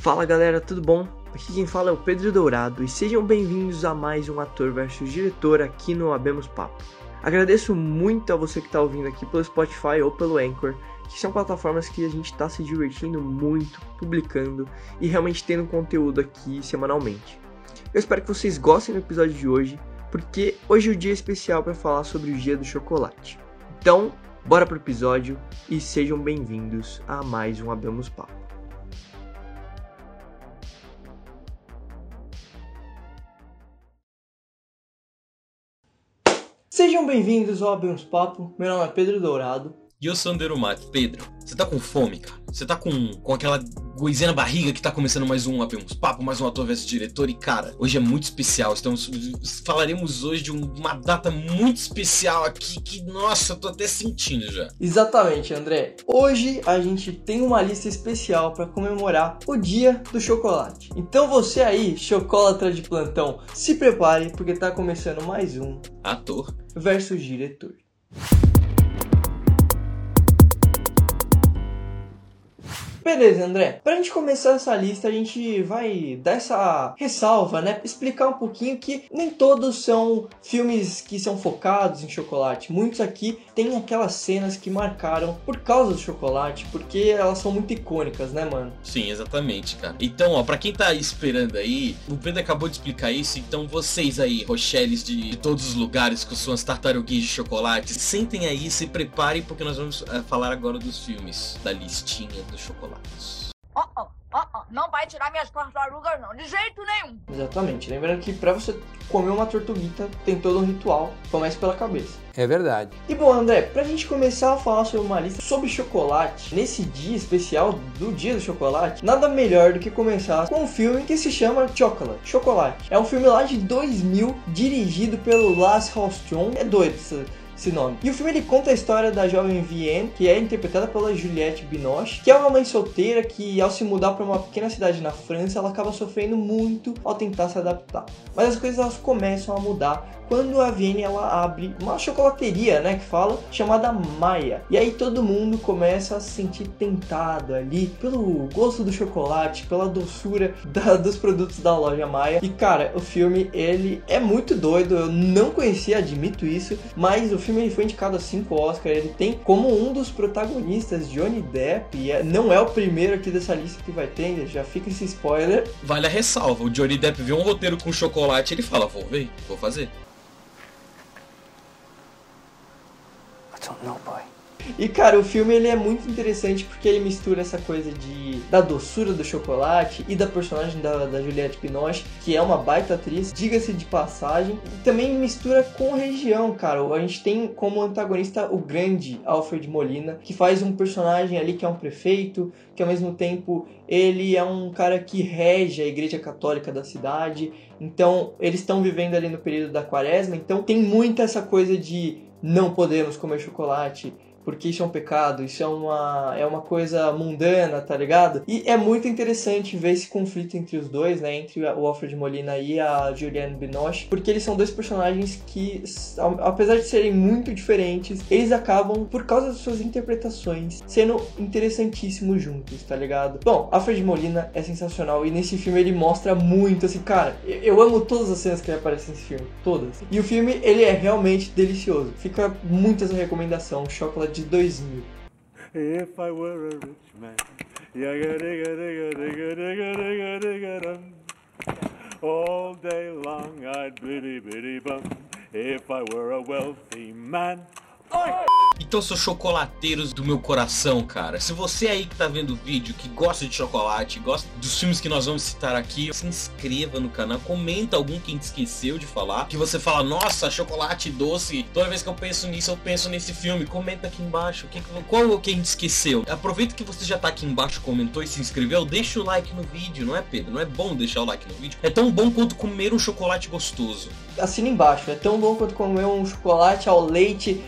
Fala galera, tudo bom? Aqui quem fala é o Pedro Dourado e sejam bem-vindos a mais um ator versus diretor aqui no Abemos Papo. Agradeço muito a você que está ouvindo aqui pelo Spotify ou pelo Anchor, que são plataformas que a gente está se divertindo muito, publicando e realmente tendo conteúdo aqui semanalmente. Eu espero que vocês gostem do episódio de hoje, porque hoje é o dia especial para falar sobre o dia do chocolate. Então, bora pro episódio e sejam bem-vindos a mais um Abemos Papo. Sejam bem-vindos ao Abemos Papo. Meu nome é Pedro Dourado. E eu sou Anderson Matos. Pedro, tá com fome, cara? Você tá com, com aquela coisinha na barriga que tá começando mais um Abemos Papo, mais um ator versus diretor. E, cara, hoje é muito especial. Estamos, falaremos hoje de uma data muito especial aqui que, nossa, eu tô até sentindo já. Exatamente, André. Hoje a gente tem uma lista especial para comemorar o Dia do Chocolate. Então você aí, chocolatra de plantão, se prepare porque tá começando mais um Ator versus diretor. Beleza, André. Pra gente começar essa lista, a gente vai dar essa ressalva, né? Explicar um pouquinho que nem todos são filmes que são focados em chocolate. Muitos aqui têm aquelas cenas que marcaram por causa do chocolate, porque elas são muito icônicas, né, mano? Sim, exatamente, cara. Então, ó, pra quem tá esperando aí, o Pedro acabou de explicar isso, então vocês aí, Rocheles de, de todos os lugares com suas tartaruguinhas de chocolate, sentem aí, se preparem, porque nós vamos uh, falar agora dos filmes da listinha do chocolate. Ó, ó, ó, ó, não vai tirar minhas tartarugas não, de jeito nenhum. Exatamente. Lembrando que pra você comer uma tortuguita tem todo um ritual. Comece pela cabeça. É verdade. E bom, André, pra gente começar a falar sobre uma lista sobre chocolate, nesse dia especial do Dia do Chocolate, nada melhor do que começar com um filme que se chama Chocolate. Chocolate. É um filme lá de 2000, dirigido pelo Lars Hallström. É doido esse, nome. E o filme ele conta a história da jovem Vienne, que é interpretada pela Juliette Binoche, que é uma mãe solteira que ao se mudar para uma pequena cidade na França, ela acaba sofrendo muito ao tentar se adaptar. Mas as coisas elas começam a mudar quando a Vienne ela abre uma chocolateria, né, que fala, chamada Maia. E aí todo mundo começa a se sentir tentado ali pelo gosto do chocolate, pela doçura da, dos produtos da loja Maia. E cara, o filme ele é muito doido, eu não conhecia, admito isso, mas o filme ele foi indicado a 5 Oscars, ele tem como um dos protagonistas Johnny Depp, e é, não é o primeiro aqui dessa lista que vai ter, já fica esse spoiler. Vale a ressalva, o Johnny Depp vê um roteiro com chocolate, ele fala, vou ver, vou fazer. E cara, o filme ele é muito interessante porque ele mistura essa coisa de da doçura do chocolate e da personagem da, da Juliette Binoche, que é uma baita atriz, diga-se de passagem, e também mistura com região, cara. A gente tem como antagonista o grande Alfred Molina, que faz um personagem ali que é um prefeito, que ao mesmo tempo ele é um cara que rege a igreja católica da cidade. Então, eles estão vivendo ali no período da quaresma, então tem muita essa coisa de não podemos comer chocolate, porque isso é um pecado, isso é uma, é uma coisa mundana, tá ligado? E é muito interessante ver esse conflito entre os dois, né? Entre o Alfred Molina e a Julianne Binoche, porque eles são dois personagens que, apesar de serem muito diferentes, eles acabam, por causa das suas interpretações, sendo interessantíssimos juntos, tá ligado? Bom, Alfred Molina é sensacional e nesse filme ele mostra muito, assim, cara, eu amo todas as cenas que ele aparece nesse filme, todas. E o filme, ele é realmente delicioso. Fica muito essa recomendação, Chocolate de 2000. If I were a rich man, all day long I'd biddy biddy bum. If I were a wealthy man. Então, seus chocolateiros do meu coração, cara, se você aí que tá vendo o vídeo, que gosta de chocolate, gosta dos filmes que nós vamos citar aqui, se inscreva no canal, comenta algum que a gente esqueceu de falar, que você fala, nossa, chocolate doce, toda vez que eu penso nisso, eu penso nesse filme, comenta aqui embaixo, que, qual o que a gente esqueceu? Aproveita que você já tá aqui embaixo, comentou e se inscreveu, deixa o like no vídeo, não é Pedro? Não é bom deixar o like no vídeo? É tão bom quanto comer um chocolate gostoso. Assina embaixo, é tão bom quanto comer um chocolate ao leite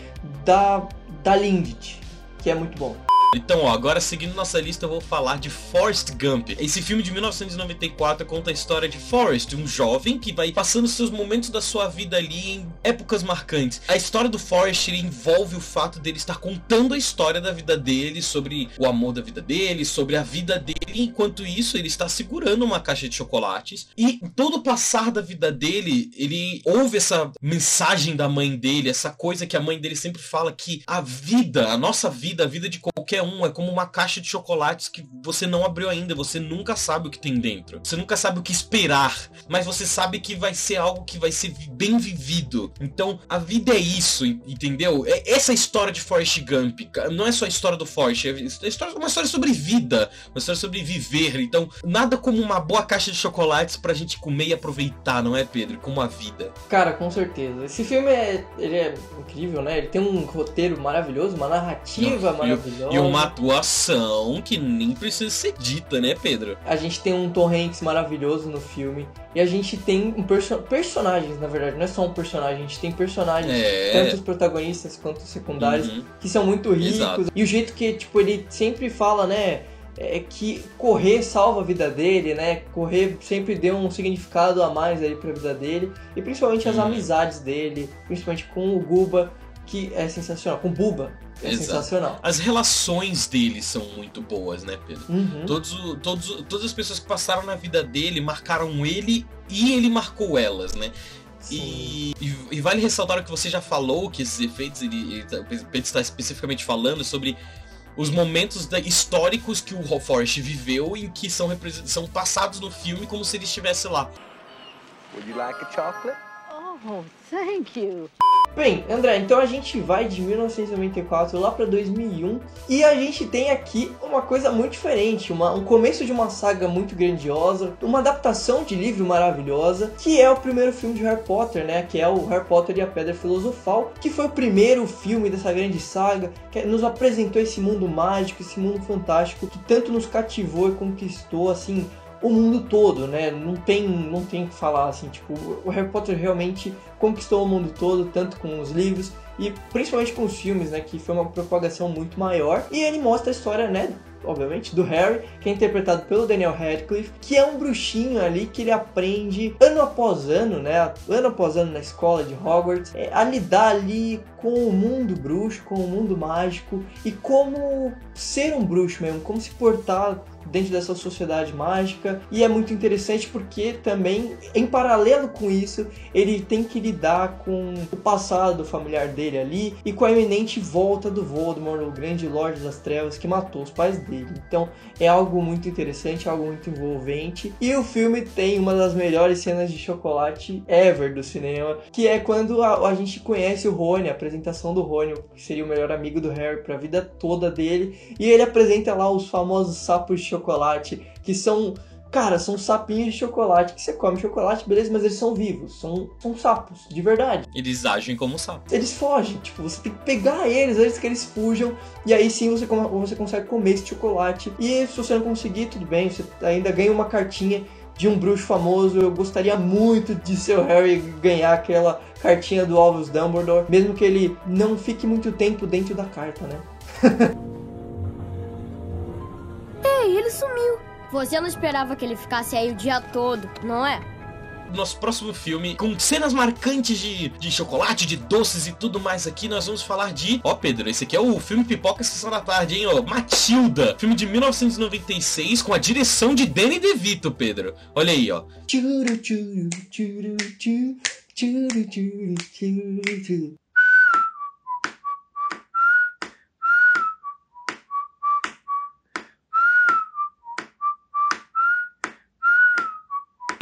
da, da Lindt, que é muito bom. Então, ó, agora seguindo nossa lista, eu vou falar de Forrest Gump. Esse filme de 1994 conta a história de Forrest, um jovem que vai passando seus momentos da sua vida ali em épocas marcantes. A história do Forrest envolve o fato dele estar contando a história da vida dele, sobre o amor da vida dele, sobre a vida dele. Enquanto isso, ele está segurando uma caixa de chocolates e todo o passar da vida dele, ele ouve essa mensagem da mãe dele, essa coisa que a mãe dele sempre fala que a vida, a nossa vida, a vida de qualquer um é como uma caixa de chocolates que você não abriu ainda, você nunca sabe o que tem dentro. Você nunca sabe o que esperar, mas você sabe que vai ser algo que vai ser bem vivido. Então, a vida é isso, entendeu? É essa história de Forrest Gump. Não é só a história do Forrest, é história, uma história sobre vida, uma história sobre viver. Então, nada como uma boa caixa de chocolates pra gente comer e aproveitar, não é, Pedro? Como a vida. Cara, com certeza. Esse filme é, ele é incrível, né? Ele tem um roteiro maravilhoso, uma narrativa Não, maravilhosa. E uma atuação que nem precisa ser dita, né, Pedro? A gente tem um Tom Hanks maravilhoso no filme. E a gente tem um perso personagens, na verdade, não é só um personagem, a gente tem personagens, É. tanto os protagonistas quanto os secundários, Uhum. que são muito ricos. Exato. E o jeito que, tipo, ele sempre fala, né? É que correr salva a vida dele, né? Correr sempre deu um significado a mais aí pra vida dele. E principalmente as Uhum. amizades dele, principalmente com o Guba, que é sensacional. Com o Buba, é Exato. sensacional. As relações dele são muito boas, né, Pedro? Uhum. Todos, todos, todas as pessoas que passaram na vida dele marcaram ele e ele marcou elas, né? Sim. E, e- e vale ressaltar o que você já falou, que esses efeitos, ele, ele tá- o Pedro está especificamente falando sobre os momentos da- históricos que o Forrest viveu em que são, são passados no filme como se ele estivesse lá. Would you like a chocolate? Oh, thank you. Bem, André, então a gente vai de 1994 lá pra 2001 e a gente tem aqui uma coisa muito diferente, uma- um começo de uma saga muito grandiosa, uma adaptação de livro maravilhosa, que é o primeiro filme de Harry Potter, né? Que é o Harry Potter e a Pedra Filosofal, que foi o primeiro filme dessa grande saga, que nos apresentou esse mundo mágico, esse mundo fantástico, que tanto nos cativou e conquistou, assim, o mundo todo, né? Não tem, não tem o que falar assim, tipo, o Harry Potter realmente conquistou o mundo todo, tanto com os livros e principalmente com os filmes, né? Que foi uma propagação muito maior. E ele mostra a história, né? Obviamente, do Harry, que é interpretado pelo Daniel Radcliffe, que é um bruxinho ali que ele aprende ano após ano, né? Ano após ano na escola de Hogwarts, é, a lidar ali com o mundo bruxo, com o mundo mágico e como ser um bruxo mesmo, como se portar dentro dessa sociedade mágica. E é muito interessante porque também, em paralelo com isso, ele tem que lidar com o passado familiar dele ali e com a iminente volta do Voldemort, o grande Lorde das Trevas que matou os pais dele. Então é algo muito interessante, algo muito envolvente. E o filme tem uma das melhores cenas de chocolate ever do cinema, que é quando a, a gente conhece o Rony, a apresentação do Rony, que seria o melhor amigo do Harry para a vida toda dele, e ele apresenta lá os famosos sapos de chocolate, que são Cara, são sapinhos de chocolate que você come chocolate, beleza, mas eles são vivos, são, são sapos, de verdade. Eles agem como sapos. Eles fogem, tipo, você tem que pegar eles antes que eles fujam, e aí sim você, com- você consegue comer esse chocolate. E se você não conseguir, tudo bem, você ainda ganha uma cartinha de um bruxo famoso. Eu gostaria muito de ser o Harry ganhar aquela cartinha do Alvus Dumbledore, mesmo que ele não fique muito tempo dentro da carta, né? Ei, ele sumiu. Você não esperava que ele ficasse aí o dia todo, não é? Nosso próximo filme, com cenas marcantes de, de chocolate, de doces e tudo mais aqui, nós vamos falar de. Ó, Pedro, esse aqui é o filme Pipoca Sessão da Tarde, hein? Ó, Matilda, filme de 1996, com a direção de Danny DeVito, Pedro. Olha aí, ó.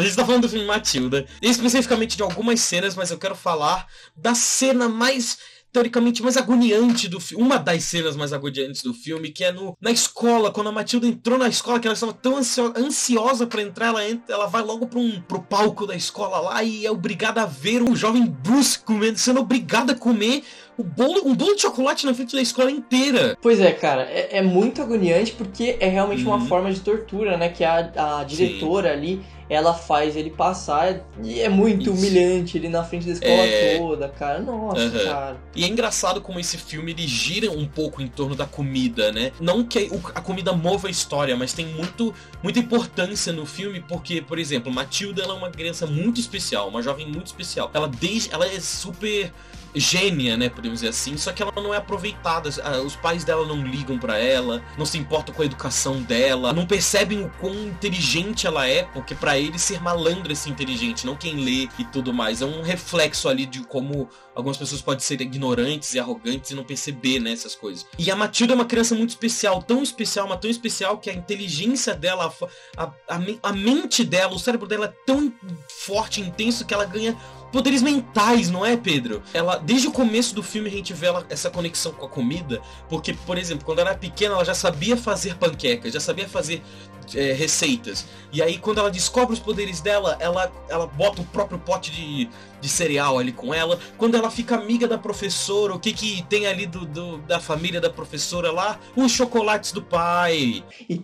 A gente tá falando do filme Matilda, especificamente de algumas cenas, mas eu quero falar da cena mais teoricamente mais agoniante do filme, uma das cenas mais agoniantes do filme, que é no, na escola, quando a Matilda entrou na escola, que ela estava tão ansio- ansiosa pra entrar, ela, entra, ela vai logo pra um, pro palco da escola lá e é obrigada a ver um jovem Bruce comendo, sendo obrigada a comer o bolo, um bolo de chocolate na frente da escola inteira. Pois é, cara, é, é muito agoniante porque é realmente uma Uhum. forma de tortura, né? Que a, a diretora ali, ela faz ele passar e é muito Isso. humilhante ele na frente da escola É. toda, cara. Nossa, Aham. cara. E é engraçado como esse filme ele gira um pouco em torno da comida, né? Não que a comida mova a história, mas tem muito, muita importância no filme, porque, por exemplo, Matilda ela é uma criança muito especial, uma jovem muito especial. Ela, desde, ela é super gênia, né, podemos dizer assim, só que ela não é aproveitada. Os pais dela não ligam pra ela, não se importam com a educação dela, não percebem o quão inteligente ela é, porque pra eles ser malandro é ser inteligente, não quem lê e tudo mais. É um reflexo ali de como algumas pessoas podem ser ignorantes e arrogantes e não perceber né, essas coisas. E a Matilda é uma criança muito especial, tão especial, mas tão especial que a inteligência dela, a a, a, men- a mente dela, o cérebro dela é tão forte e intenso que ela ganha poderes mentais, não é, Pedro? Ela, desde o começo do filme a gente vê ela, essa conexão com a comida, porque, por exemplo, quando ela era pequena ela já sabia fazer panquecas, já sabia fazer é, receitas. E aí quando ela descobre os poderes dela, ela, ela bota o próprio pote de, de cereal ali com ela. Quando ela fica amiga da professora, o que que tem ali do, do- da família da professora lá? Os chocolates do pai. E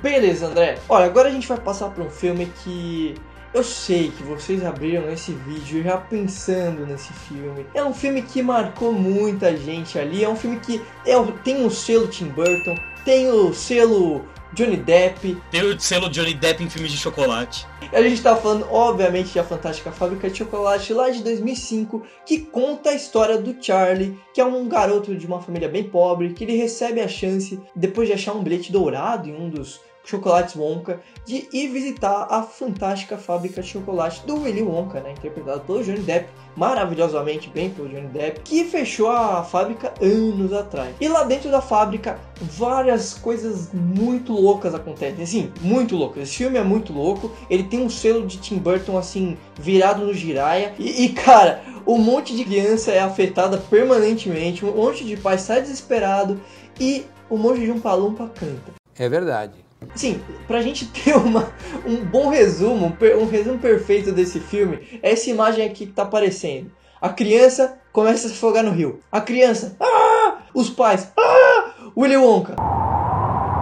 Beleza, André. Olha, agora a gente vai passar para um filme que eu sei que vocês abriram esse vídeo já pensando nesse filme. É um filme que marcou muita gente ali. É um filme que é, tem o selo Tim Burton, tem o selo Johnny Depp. Tem o selo Johnny Depp em filmes de chocolate. A gente tá falando, obviamente, da Fantástica Fábrica de Chocolate lá de 2005, que conta a história do Charlie, que é um garoto de uma família bem pobre, que ele recebe a chance, depois de achar um bilhete dourado em um dos chocolates Wonka, de ir visitar a Fantástica Fábrica de Chocolate do Willy Wonka, né, interpretado pelo Johnny Depp, maravilhosamente bem pelo Johnny Depp, que fechou a fábrica anos atrás. E lá dentro da fábrica, várias coisas muito loucas acontecem, assim, muito loucas. Esse filme é muito louco, ele tem um selo de Tim Burton, assim, virado no giraia, e, e, cara, um monte de criança é afetada permanentemente, um monte de pai sai desesperado, e um monte de Umpa-Lumpa canta. É verdade. Sim, pra gente ter uma, um bom resumo, um, um resumo perfeito desse filme, é essa imagem aqui que tá aparecendo. A criança começa a se afogar no rio. A criança, ah! Os pais, ah! Willy Wonka.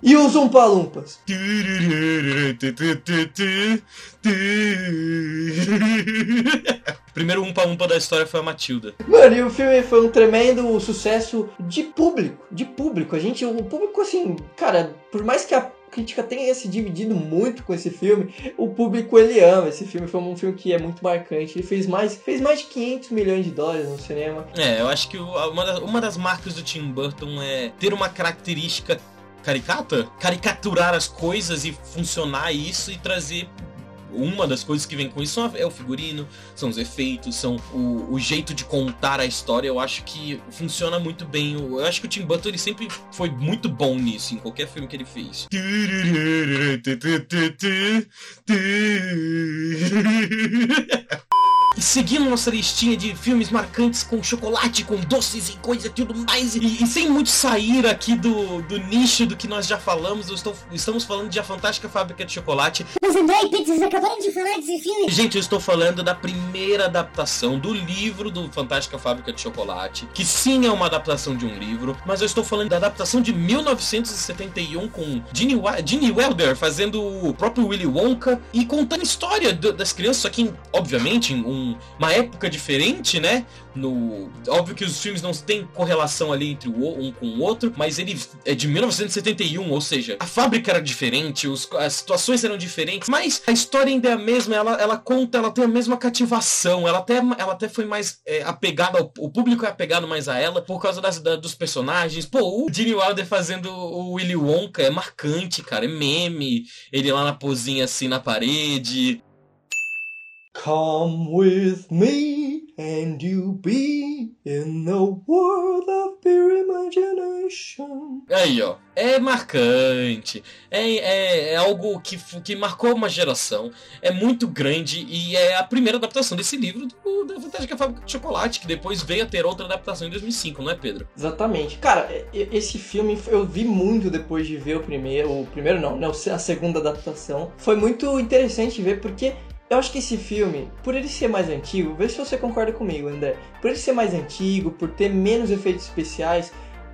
E os Umpa-Lumpas. Primeiro umpa umpa da história foi a Matilda. Mano, e o filme foi um tremendo sucesso de público. De público. A gente, o público, assim, cara, por mais que a crítica tenha se dividido muito com esse filme, o público ele ama. Esse filme foi um filme que é muito marcante. Ele fez mais, fez mais de 500 milhões de dólares no cinema. É, eu acho que uma das, uma das marcas do Tim Burton é ter uma característica caricata, caricaturar as coisas e funcionar isso e trazer uma das coisas que vem com isso é o figurino, são os efeitos, são o, o jeito de contar a história. Eu acho que funciona muito bem. Eu acho que o Tim Burton ele sempre foi muito bom nisso, em qualquer filme que ele fez. E seguindo nossa listinha de filmes marcantes com chocolate, com doces e coisa e tudo mais, e, e sem muito sair aqui do, do nicho do que nós já falamos, eu estou- estamos falando de A Fantástica Fábrica de Chocolate. Mas André e vocês acabaram de falar desse filme. Gente, eu estou falando da primeira adaptação do livro do Fantástica Fábrica de Chocolate, que sim é uma adaptação de um livro, mas eu estou falando da adaptação de 1971 com Gene, Wilder fazendo o próprio Willy Wonka e contando a história do- das crianças, só que, obviamente, em um- uma época diferente, né? No, óbvio que os filmes não têm correlação ali entre o, um com o outro, mas ele é de 1971, ou seja, a fábrica era diferente, os- as situações eram diferentes, mas a história ainda é a mesma, ela, ela conta, ela tem a mesma cativação, ela até, ela até foi mais é, apegada, ao, o público é apegado mais a ela por causa das, da- dos personagens. Pô, o Gene Wilder fazendo o Willy Wonka é marcante, cara, é meme, ele lá na pozinha assim na parede. Come with me and you'll be in the world of pure imagination. Aí, ó. É marcante. É, é, é algo que, que marcou uma geração. É muito grande e é a primeira adaptação desse livro do, da Fantástica Fábrica de Chocolate, que depois veio a ter outra adaptação em 2005, não é, Pedro? Exatamente. Cara, esse filme eu vi muito depois de ver o primeiro. O primeiro não, né? A segunda adaptação. Foi muito interessante ver porque Eu acho que esse filme, por ele ser mais antigo, vê se você concorda comigo, André. Por ele ser mais antigo, por ter menos efeitos especiais,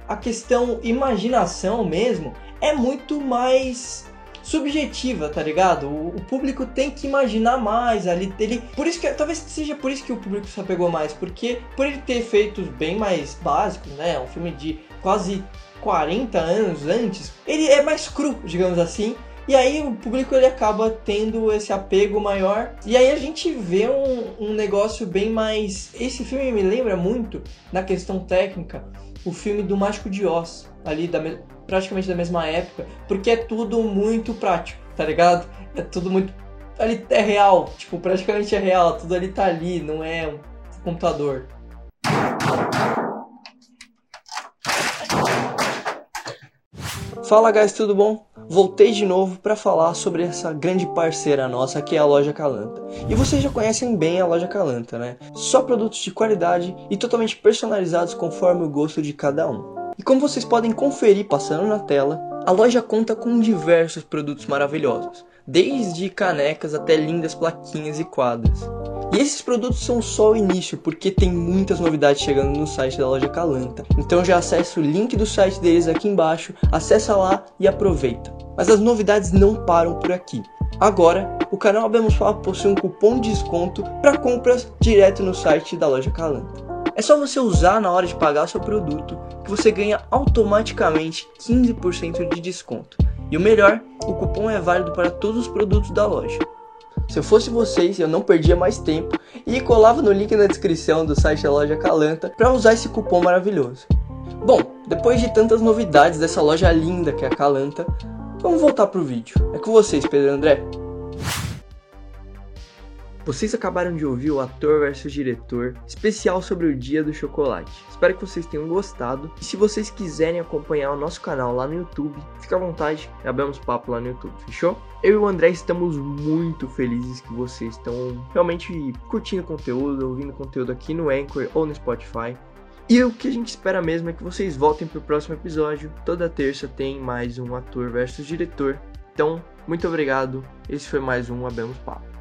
a questão imaginação mesmo é muito mais subjetiva, tá ligado? O, o, público tem que imaginar mais ali. Ele, por isso que talvez seja por isso que o público se apegou mais, porque por ele ter efeitos bem mais básicos, né? Um filme de quase 40 anos antes, ele é mais cru, digamos assim. E aí o público ele acaba tendo esse apego maior. E aí a gente vê um, um negócio bem mais. Esse filme me lembra muito, na questão técnica, o filme do Mágico de Oz, ali da, praticamente da mesma época, porque é tudo muito prático, tá ligado? É tudo muito. Ali é real, tipo, praticamente é real, tudo ali tá ali, não é um computador. Fala guys, tudo bom? Voltei de novo para falar sobre essa grande parceira nossa que é a loja Calanta. E vocês já conhecem bem a loja Calanta, né? Só produtos de qualidade e totalmente personalizados conforme o gosto de cada um. E como vocês podem conferir passando na tela, a loja conta com diversos produtos maravilhosos, desde canecas até lindas plaquinhas e quadros. E esses produtos são só o início, porque tem muitas novidades chegando no site da loja Calanta. Então já acessa o link do site deles aqui embaixo, acessa lá e aproveita. Mas as novidades não param por aqui. Agora, o canal Abemos Falar possui um cupom de desconto para compras direto no site da loja Calanta. É só você usar na hora de pagar seu produto que você ganha automaticamente 15% de desconto. E o melhor, o cupom é válido para todos os produtos da loja. Se eu fosse vocês, eu não perdia mais tempo e colava no link na descrição do site da loja Calanta para usar esse cupom maravilhoso. Bom, depois de tantas novidades dessa loja linda que é a Calanta, vamos voltar pro vídeo. É com vocês, Pedro André. Vocês acabaram de ouvir o ator versus diretor especial sobre o Dia do Chocolate. Espero que vocês tenham gostado. E se vocês quiserem acompanhar o nosso canal lá no YouTube, fica à vontade, abrimos papo lá no YouTube, fechou? Eu e o André estamos muito felizes que vocês estão realmente curtindo conteúdo, ouvindo conteúdo aqui no Anchor ou no Spotify. E o que a gente espera mesmo é que vocês voltem para o próximo episódio. Toda terça tem mais um ator versus diretor. Então, muito obrigado. Esse foi mais um Abemos Papo.